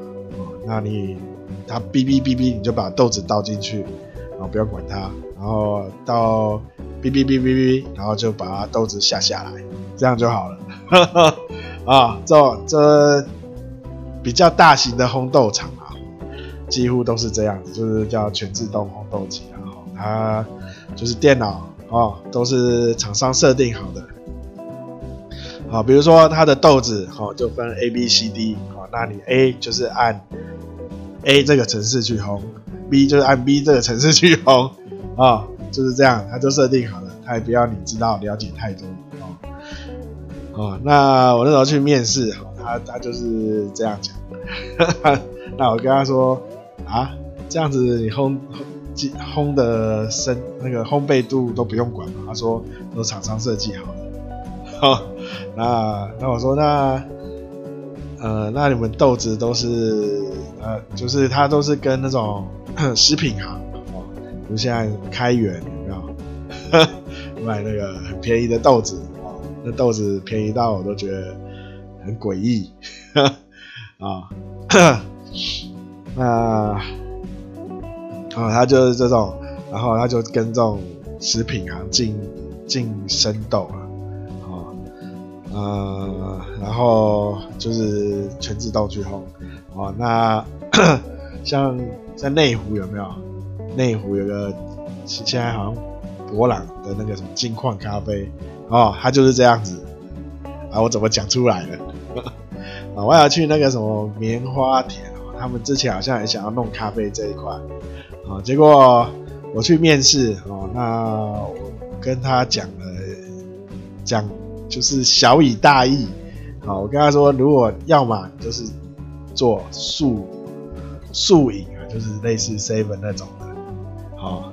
A: 那你它哔哔哔哔，你就把豆子倒进去，然后不要管它，然后到哔哔哔哔哔，然后就把豆子下下来，这样就好了。啊，这这比较大型的烘豆厂啊，几乎都是这样子，就是叫全自动烘豆机，然后它就是电脑啊，都是厂商设定好的。好，比如说它的豆子哦，就分 A B C D，好，那你 A 就是按 A 这个城市去烘，B 就是按 B 这个城市去烘，啊，就是这样，他就设定好了，他也不要你知道了解太多。哦，那我那时候去面试，他他就是这样讲。那我跟他说啊，这样子你烘烘烘的深那个烘焙度都不用管嘛？他说都厂商设计好的。好，那那我说那呃那你们豆子都是呃就是他都是跟那种 食品行哦，就现在开源有没有？买那个很便宜的豆子。那豆子便宜到我都觉得很诡异啊！那啊，他就是这种，然后他就跟这种食品行进进生豆啊，啊，呃，然后就是全自动去烘啊。那 像在内湖有没有？内湖有个现在好像伯朗的那个什么金矿咖啡。哦，他就是这样子啊！我怎么讲出来的？啊，我要去那个什么棉花田，他们之前好像也想要弄咖啡这一块，啊，结果我去面试哦，那我跟他讲了，讲就是小以大义，啊，我跟他说，如果要么就是做数数影啊，就是类似 seven 那种的，好，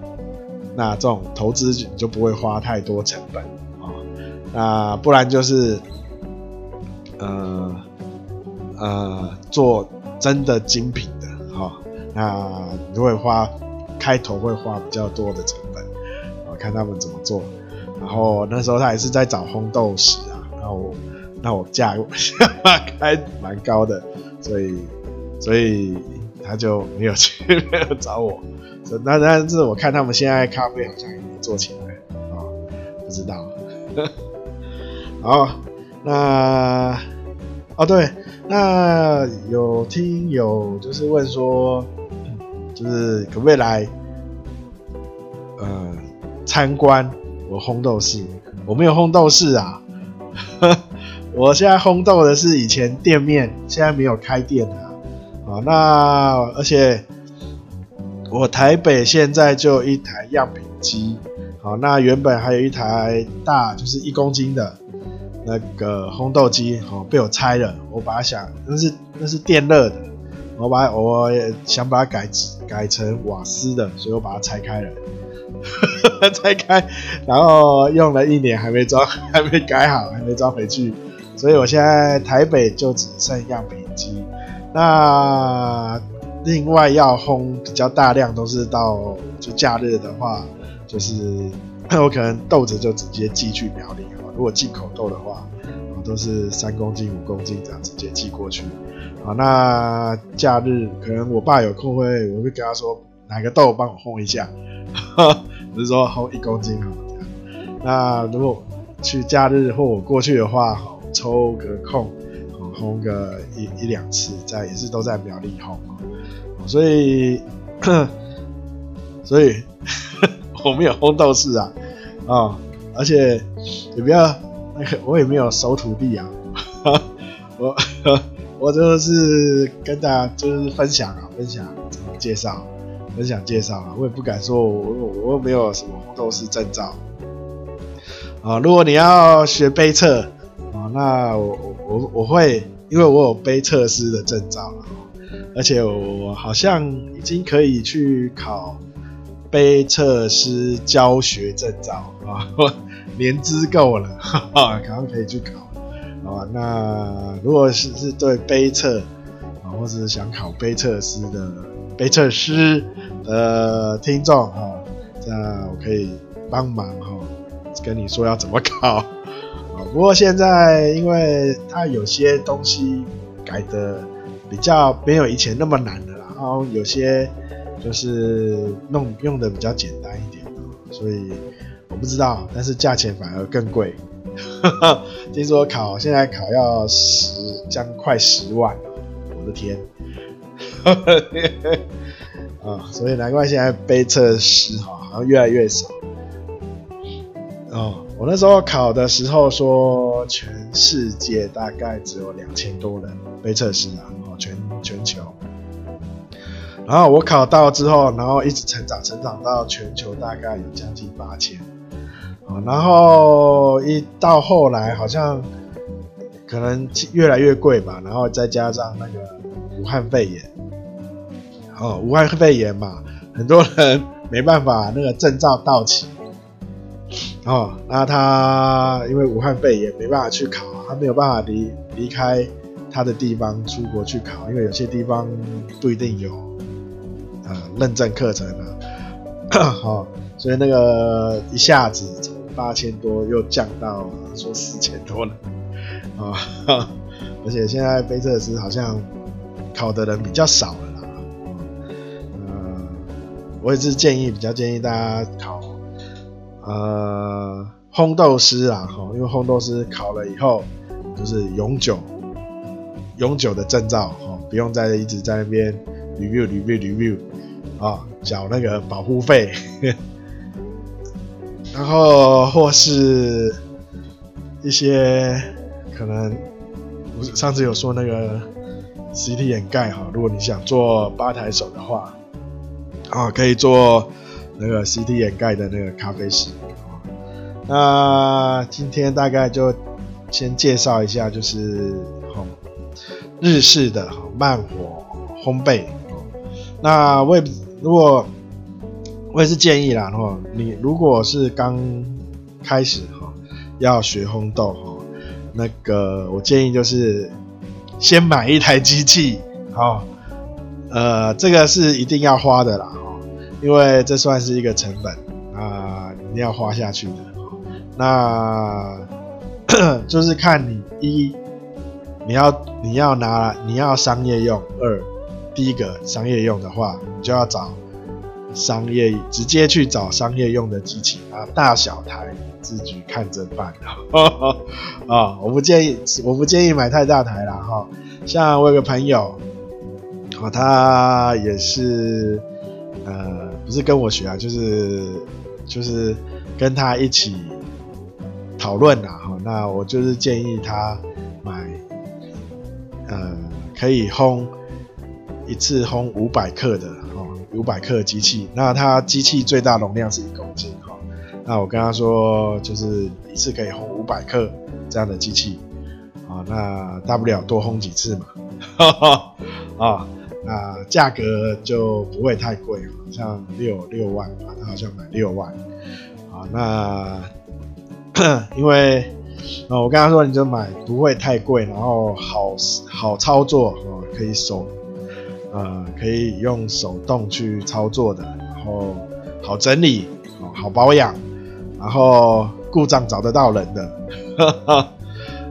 A: 那这种投资你就不会花太多成本啊。那不然就是，呃呃，做真的精品的哈、那你会花开头会花比较多的成本，我看他们怎么做。然后那时候他也是在找烘豆师啊，然后那我价开蛮高的，所以所以他就没有去没有找我。那但是我看他们现在咖啡好像也没做起来啊、不知道。好，那哦对，那有听友就是问说，就是可不可以来呃参观我烘豆室？我没有烘豆室啊，我现在烘豆的是以前店面，现在没有开店啊。好，那而且我台北现在就一台样品机，好，那原本还有一台大，就是一公斤的。那个烘豆机哦，被我拆了，我把它想那是那是电热的，我把我想把它改改成瓦斯的，所以我把它拆开了，拆开，然后用了一年还没装，还没改好，还没装回去，所以我现在台北就只剩样品机，那另外要烘比较大量都是到就假日的话，就是 我可能豆子就直接寄去苗栗。如果进口豆的话，啊，都是三公斤、五公斤这样直接寄过去。好，那假日可能我爸有空会，我会跟他说哪个豆帮我烘一下，比如说烘一公斤啊。那如果去假日或我过去的话，抽个空，烘个一一两次，在也是都在苗栗烘。所以，所以 我没有烘豆室啊，啊。而且也不要那个，我也没有收徒弟啊，我我就是跟大家就是分享啊，分享怎么介绍，分享介绍啊，我也不敢说我我我又没有什么烘豆师证照啊。如果你要学杯测啊，那我我我会，因为我有杯测师的证照，而且我好像已经可以去考。杯测师教学证照啊，年资够了，哈哈，刚刚可以去考好吧？那如果是是对杯测啊，或是想考杯测师的杯测师的听众啊，那我可以帮忙哈，跟你说要怎么考。不过现在因为它有些东西改的比较没有以前那么难了，然后有些就是弄用的比较简单一点，所以我不知道，但是价钱反而更贵。听说考现在考要十将快十万，我的天！啊，所以难怪现在背测师哈好像越来越少。哦，我那时候考的时候说，全世界大概只有两千多人背测师啊，哦，全全球。然后我考到之后，然后一直成长，成长到全球大概有将近八千。啊然后一到后来，好像可能越来越贵吧，然后再加上那个武汉肺炎，哦，武汉肺炎嘛，很多人没办法那个证照到期，哦，那他因为武汉肺炎没办法去考，他没有办法离离开他的地方出国去考，因为有些地方不一定有呃认证课程啊，好，所以那个一下子。从八千多又降到说四千多了啊！而且现在杯测师好像考的人比较少了。我也是建议，比较建议大家考呃烘豆师啦，哈，因为烘豆师考了以后就是永久永久的证照，哈，不用再一直在那边 review review review 啊，缴那个保护费。然后或是一些可能，我上次有说那个 CT 掩盖哈，如果你想做吧台手的话，啊，可以做那个 CT 掩盖的那个咖啡师。那今天大概就先介绍一下，就是日式的慢火烘焙。那我也如果。我也是建议啦，哈，你如果是刚开始哈，要学烘豆哈，那个我建议就是先买一台机器，好，呃，这个是一定要花的啦，因为这算是一个成本啊，你要花下去的，那 就是看你一你要你要拿你要商业用，二第一个商业用的话，你就要找。商业直接去找商业用的机器啊，大小台自己看着办 啊！我不建议，我不建议买太大台了哈。像我有个朋友，啊，他也是呃，不是跟我学啊，就是就是跟他一起讨论呐哈。那我就是建议他买呃，可以烘一次烘五百克的。哦，五百克机器，那它机器最大容量是一公斤哈。那我跟他说，就是一次可以烘五百克这样的机器啊。那大不了多烘几次嘛，哈哈啊。那价格就不会太贵，好像六六万吧，他好像买六万啊。那因为啊，我跟他说，你就买不会太贵，然后好好操作啊，可以手。呃，可以用手动去操作的，然后好整理，好保养，然后故障找得到人的，呵呵，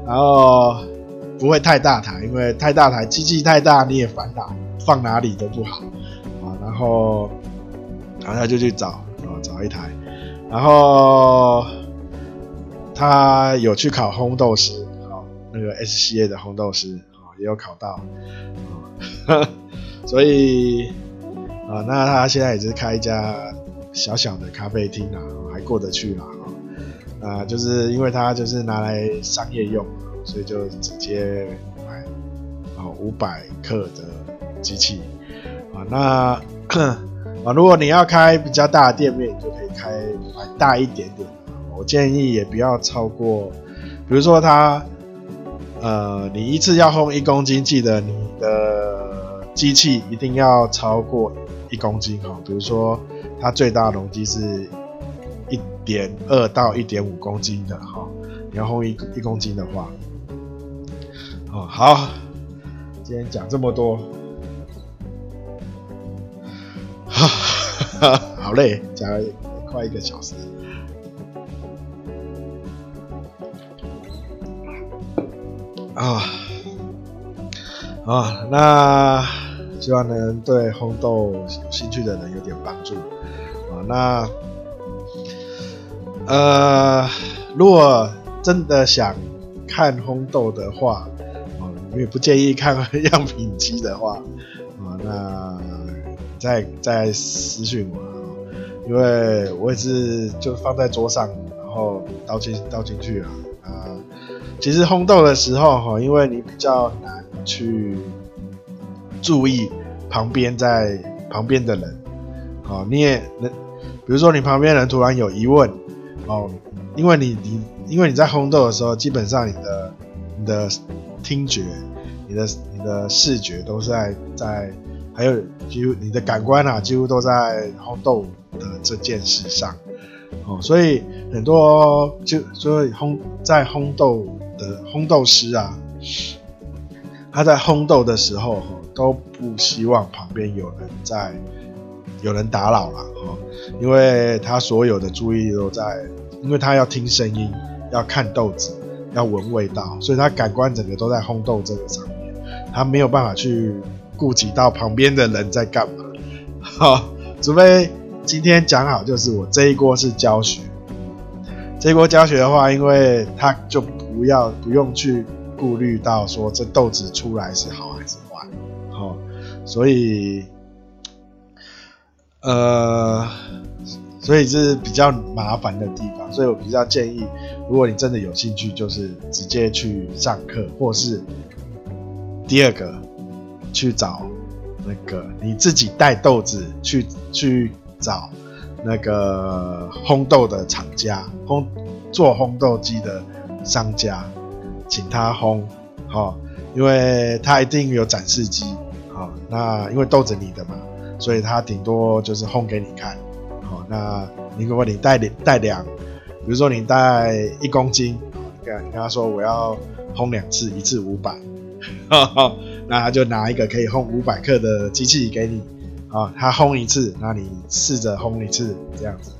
A: 然后不会太大台，因为太大台机器太大你也烦恼，放哪里都不好啊。然后，然后他就去找啊，找一台，然后他有去考烘豆师，好，那个 SCA 的烘豆师啊，也有考到，啊，所以啊，那他现在也是开一家小小的咖啡厅啊，还过得去啦啊，啊，就是因为他就是拿来商业用，所以就直接买啊五百克的机器。啊，那啊如果你要开比较大的店面，你就可以开买大一点点，我建议也不要超过，比如说他呃，你一次要烘一公斤，记得你的。机器一定要超过一公斤哈，比如说它最大容积是一点二到一点五公斤的哈，你要烘一一公斤的话，哦，好，今天讲这么多，好嘞，讲了快一个小时。啊，啊，那希望能对烘豆有兴趣的人有点帮助啊。那呃，如果真的想看烘豆的话，啊，你也不介意看 样品机的话，啊，那再再私讯我，因为我也是就放在桌上，然后倒进倒进去了啊。其实烘豆的时候，哈，因为你比较难去注意旁边在旁边的人，哦，你也能，比如说你旁边人突然有疑问，哦，因为你你因为你在烘豆的时候，基本上你的你的听觉、你的你的视觉都是在在，还有几乎你的感官啊，几乎都在烘豆的这件事上，哦，所以很多就所以烘在烘豆。的烘豆师啊，他在烘豆的时候都不希望旁边有人在，有人打扰了哈，因为他所有的注意力都在，因为他要听声音，要看豆子，要闻味道，所以他感官整个都在烘豆这个上面，他没有办法去顾及到旁边的人在干嘛，哈，除非今天讲好就是我这一锅是教学，这一锅教学的话，因为他就。不要不用去顾虑到说这豆子出来是好还是坏，好，所以，呃，所以这是比较麻烦的地方，所以我比较建议，如果你真的有兴趣，就是直接去上课，或是第二个去找那个你自己带豆子去去找那个烘豆的厂家，烘做烘豆机的。商家，请他烘，好，因为他一定有展示机，好，那因为豆子你的嘛，所以他顶多就是烘给你看，好，那你如果你带带两，比如说你带一公斤，你跟你跟他说我要烘两次，一次五百，哈哈那他就拿一个可以烘五百克的机器给你，啊，他烘一次，那你试着烘一次，这样子，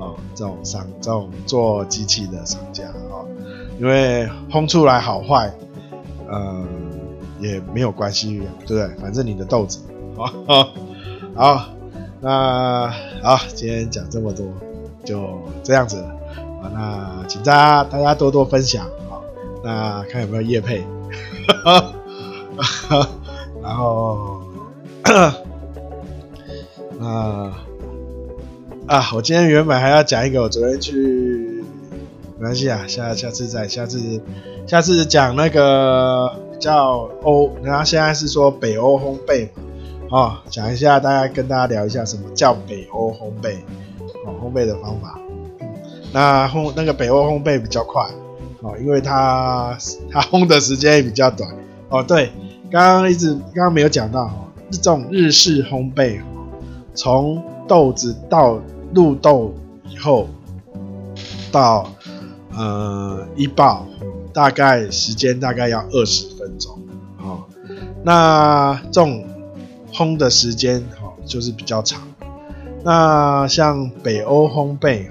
A: 啊，这种商这种做机器的商家，啊。因为烘出来好坏，呃，也没有关系，对不对？反正你的豆子，好，好，那好，今天讲这么多，就这样子啊。那请大家大家多多分享，好，那看有没有业配，哈 然后，啊啊，我今天原本还要讲一个，我昨天去。没关系啊，下下次再下次，下次讲那个叫欧，然后现在是说北欧烘焙嘛，啊，讲一下，大家跟大家聊一下什么叫北欧烘焙，哦，烘焙的方法。那烘那个北欧烘焙比较快，哦，因为它它烘的时间也比较短。哦，对，刚刚一直刚刚没有讲到哈，这种日式烘焙，从豆子到入豆以后到。呃，一爆大概时间大概要二十分钟，哦，那这种烘的时间哦就是比较长。那像北欧烘焙，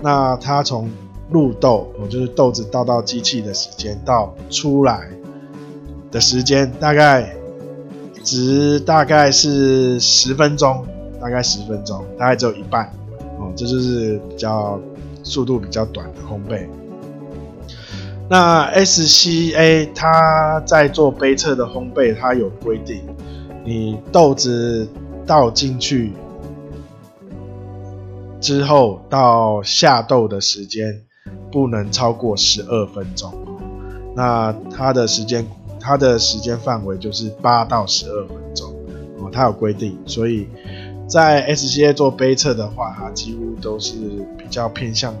A: 那它从入豆，哦就是豆子倒到机器的时间到出来的时间，大概只大概是十分钟，大概十分钟，大概只有一半，哦，这就是比较。速度比较短的烘焙，那 SCA 它在做杯测的烘焙，它有规定，你豆子倒进去之后到下豆的时间不能超过十二分钟，那它的时间它的时间范围就是八到十二分钟哦，它有规定，所以。在 SCA 做杯测的话，它几乎都是比较偏向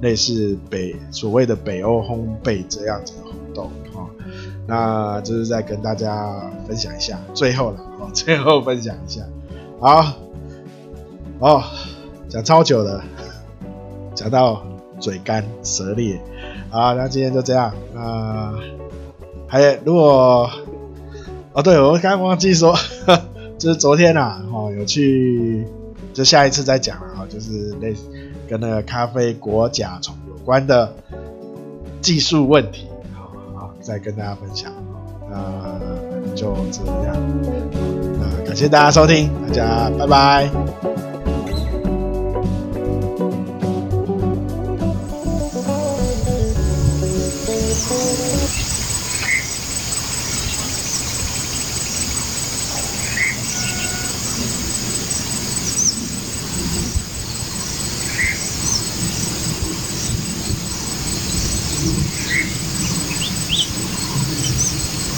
A: 类似北所谓的北欧烘焙这样子的烘豆啊。那就是再跟大家分享一下，最后了哦，最后分享一下。好，哦，讲超久了，讲到嘴干舌裂。好，那今天就这样。那还如果哦，对我刚忘记说，就是昨天啊，哦，有去，就下一次再讲了啊，就是类跟那个咖啡果甲虫有关的技术问题，好，好，再跟大家分享。那就这样，那感谢大家收听，大家拜拜。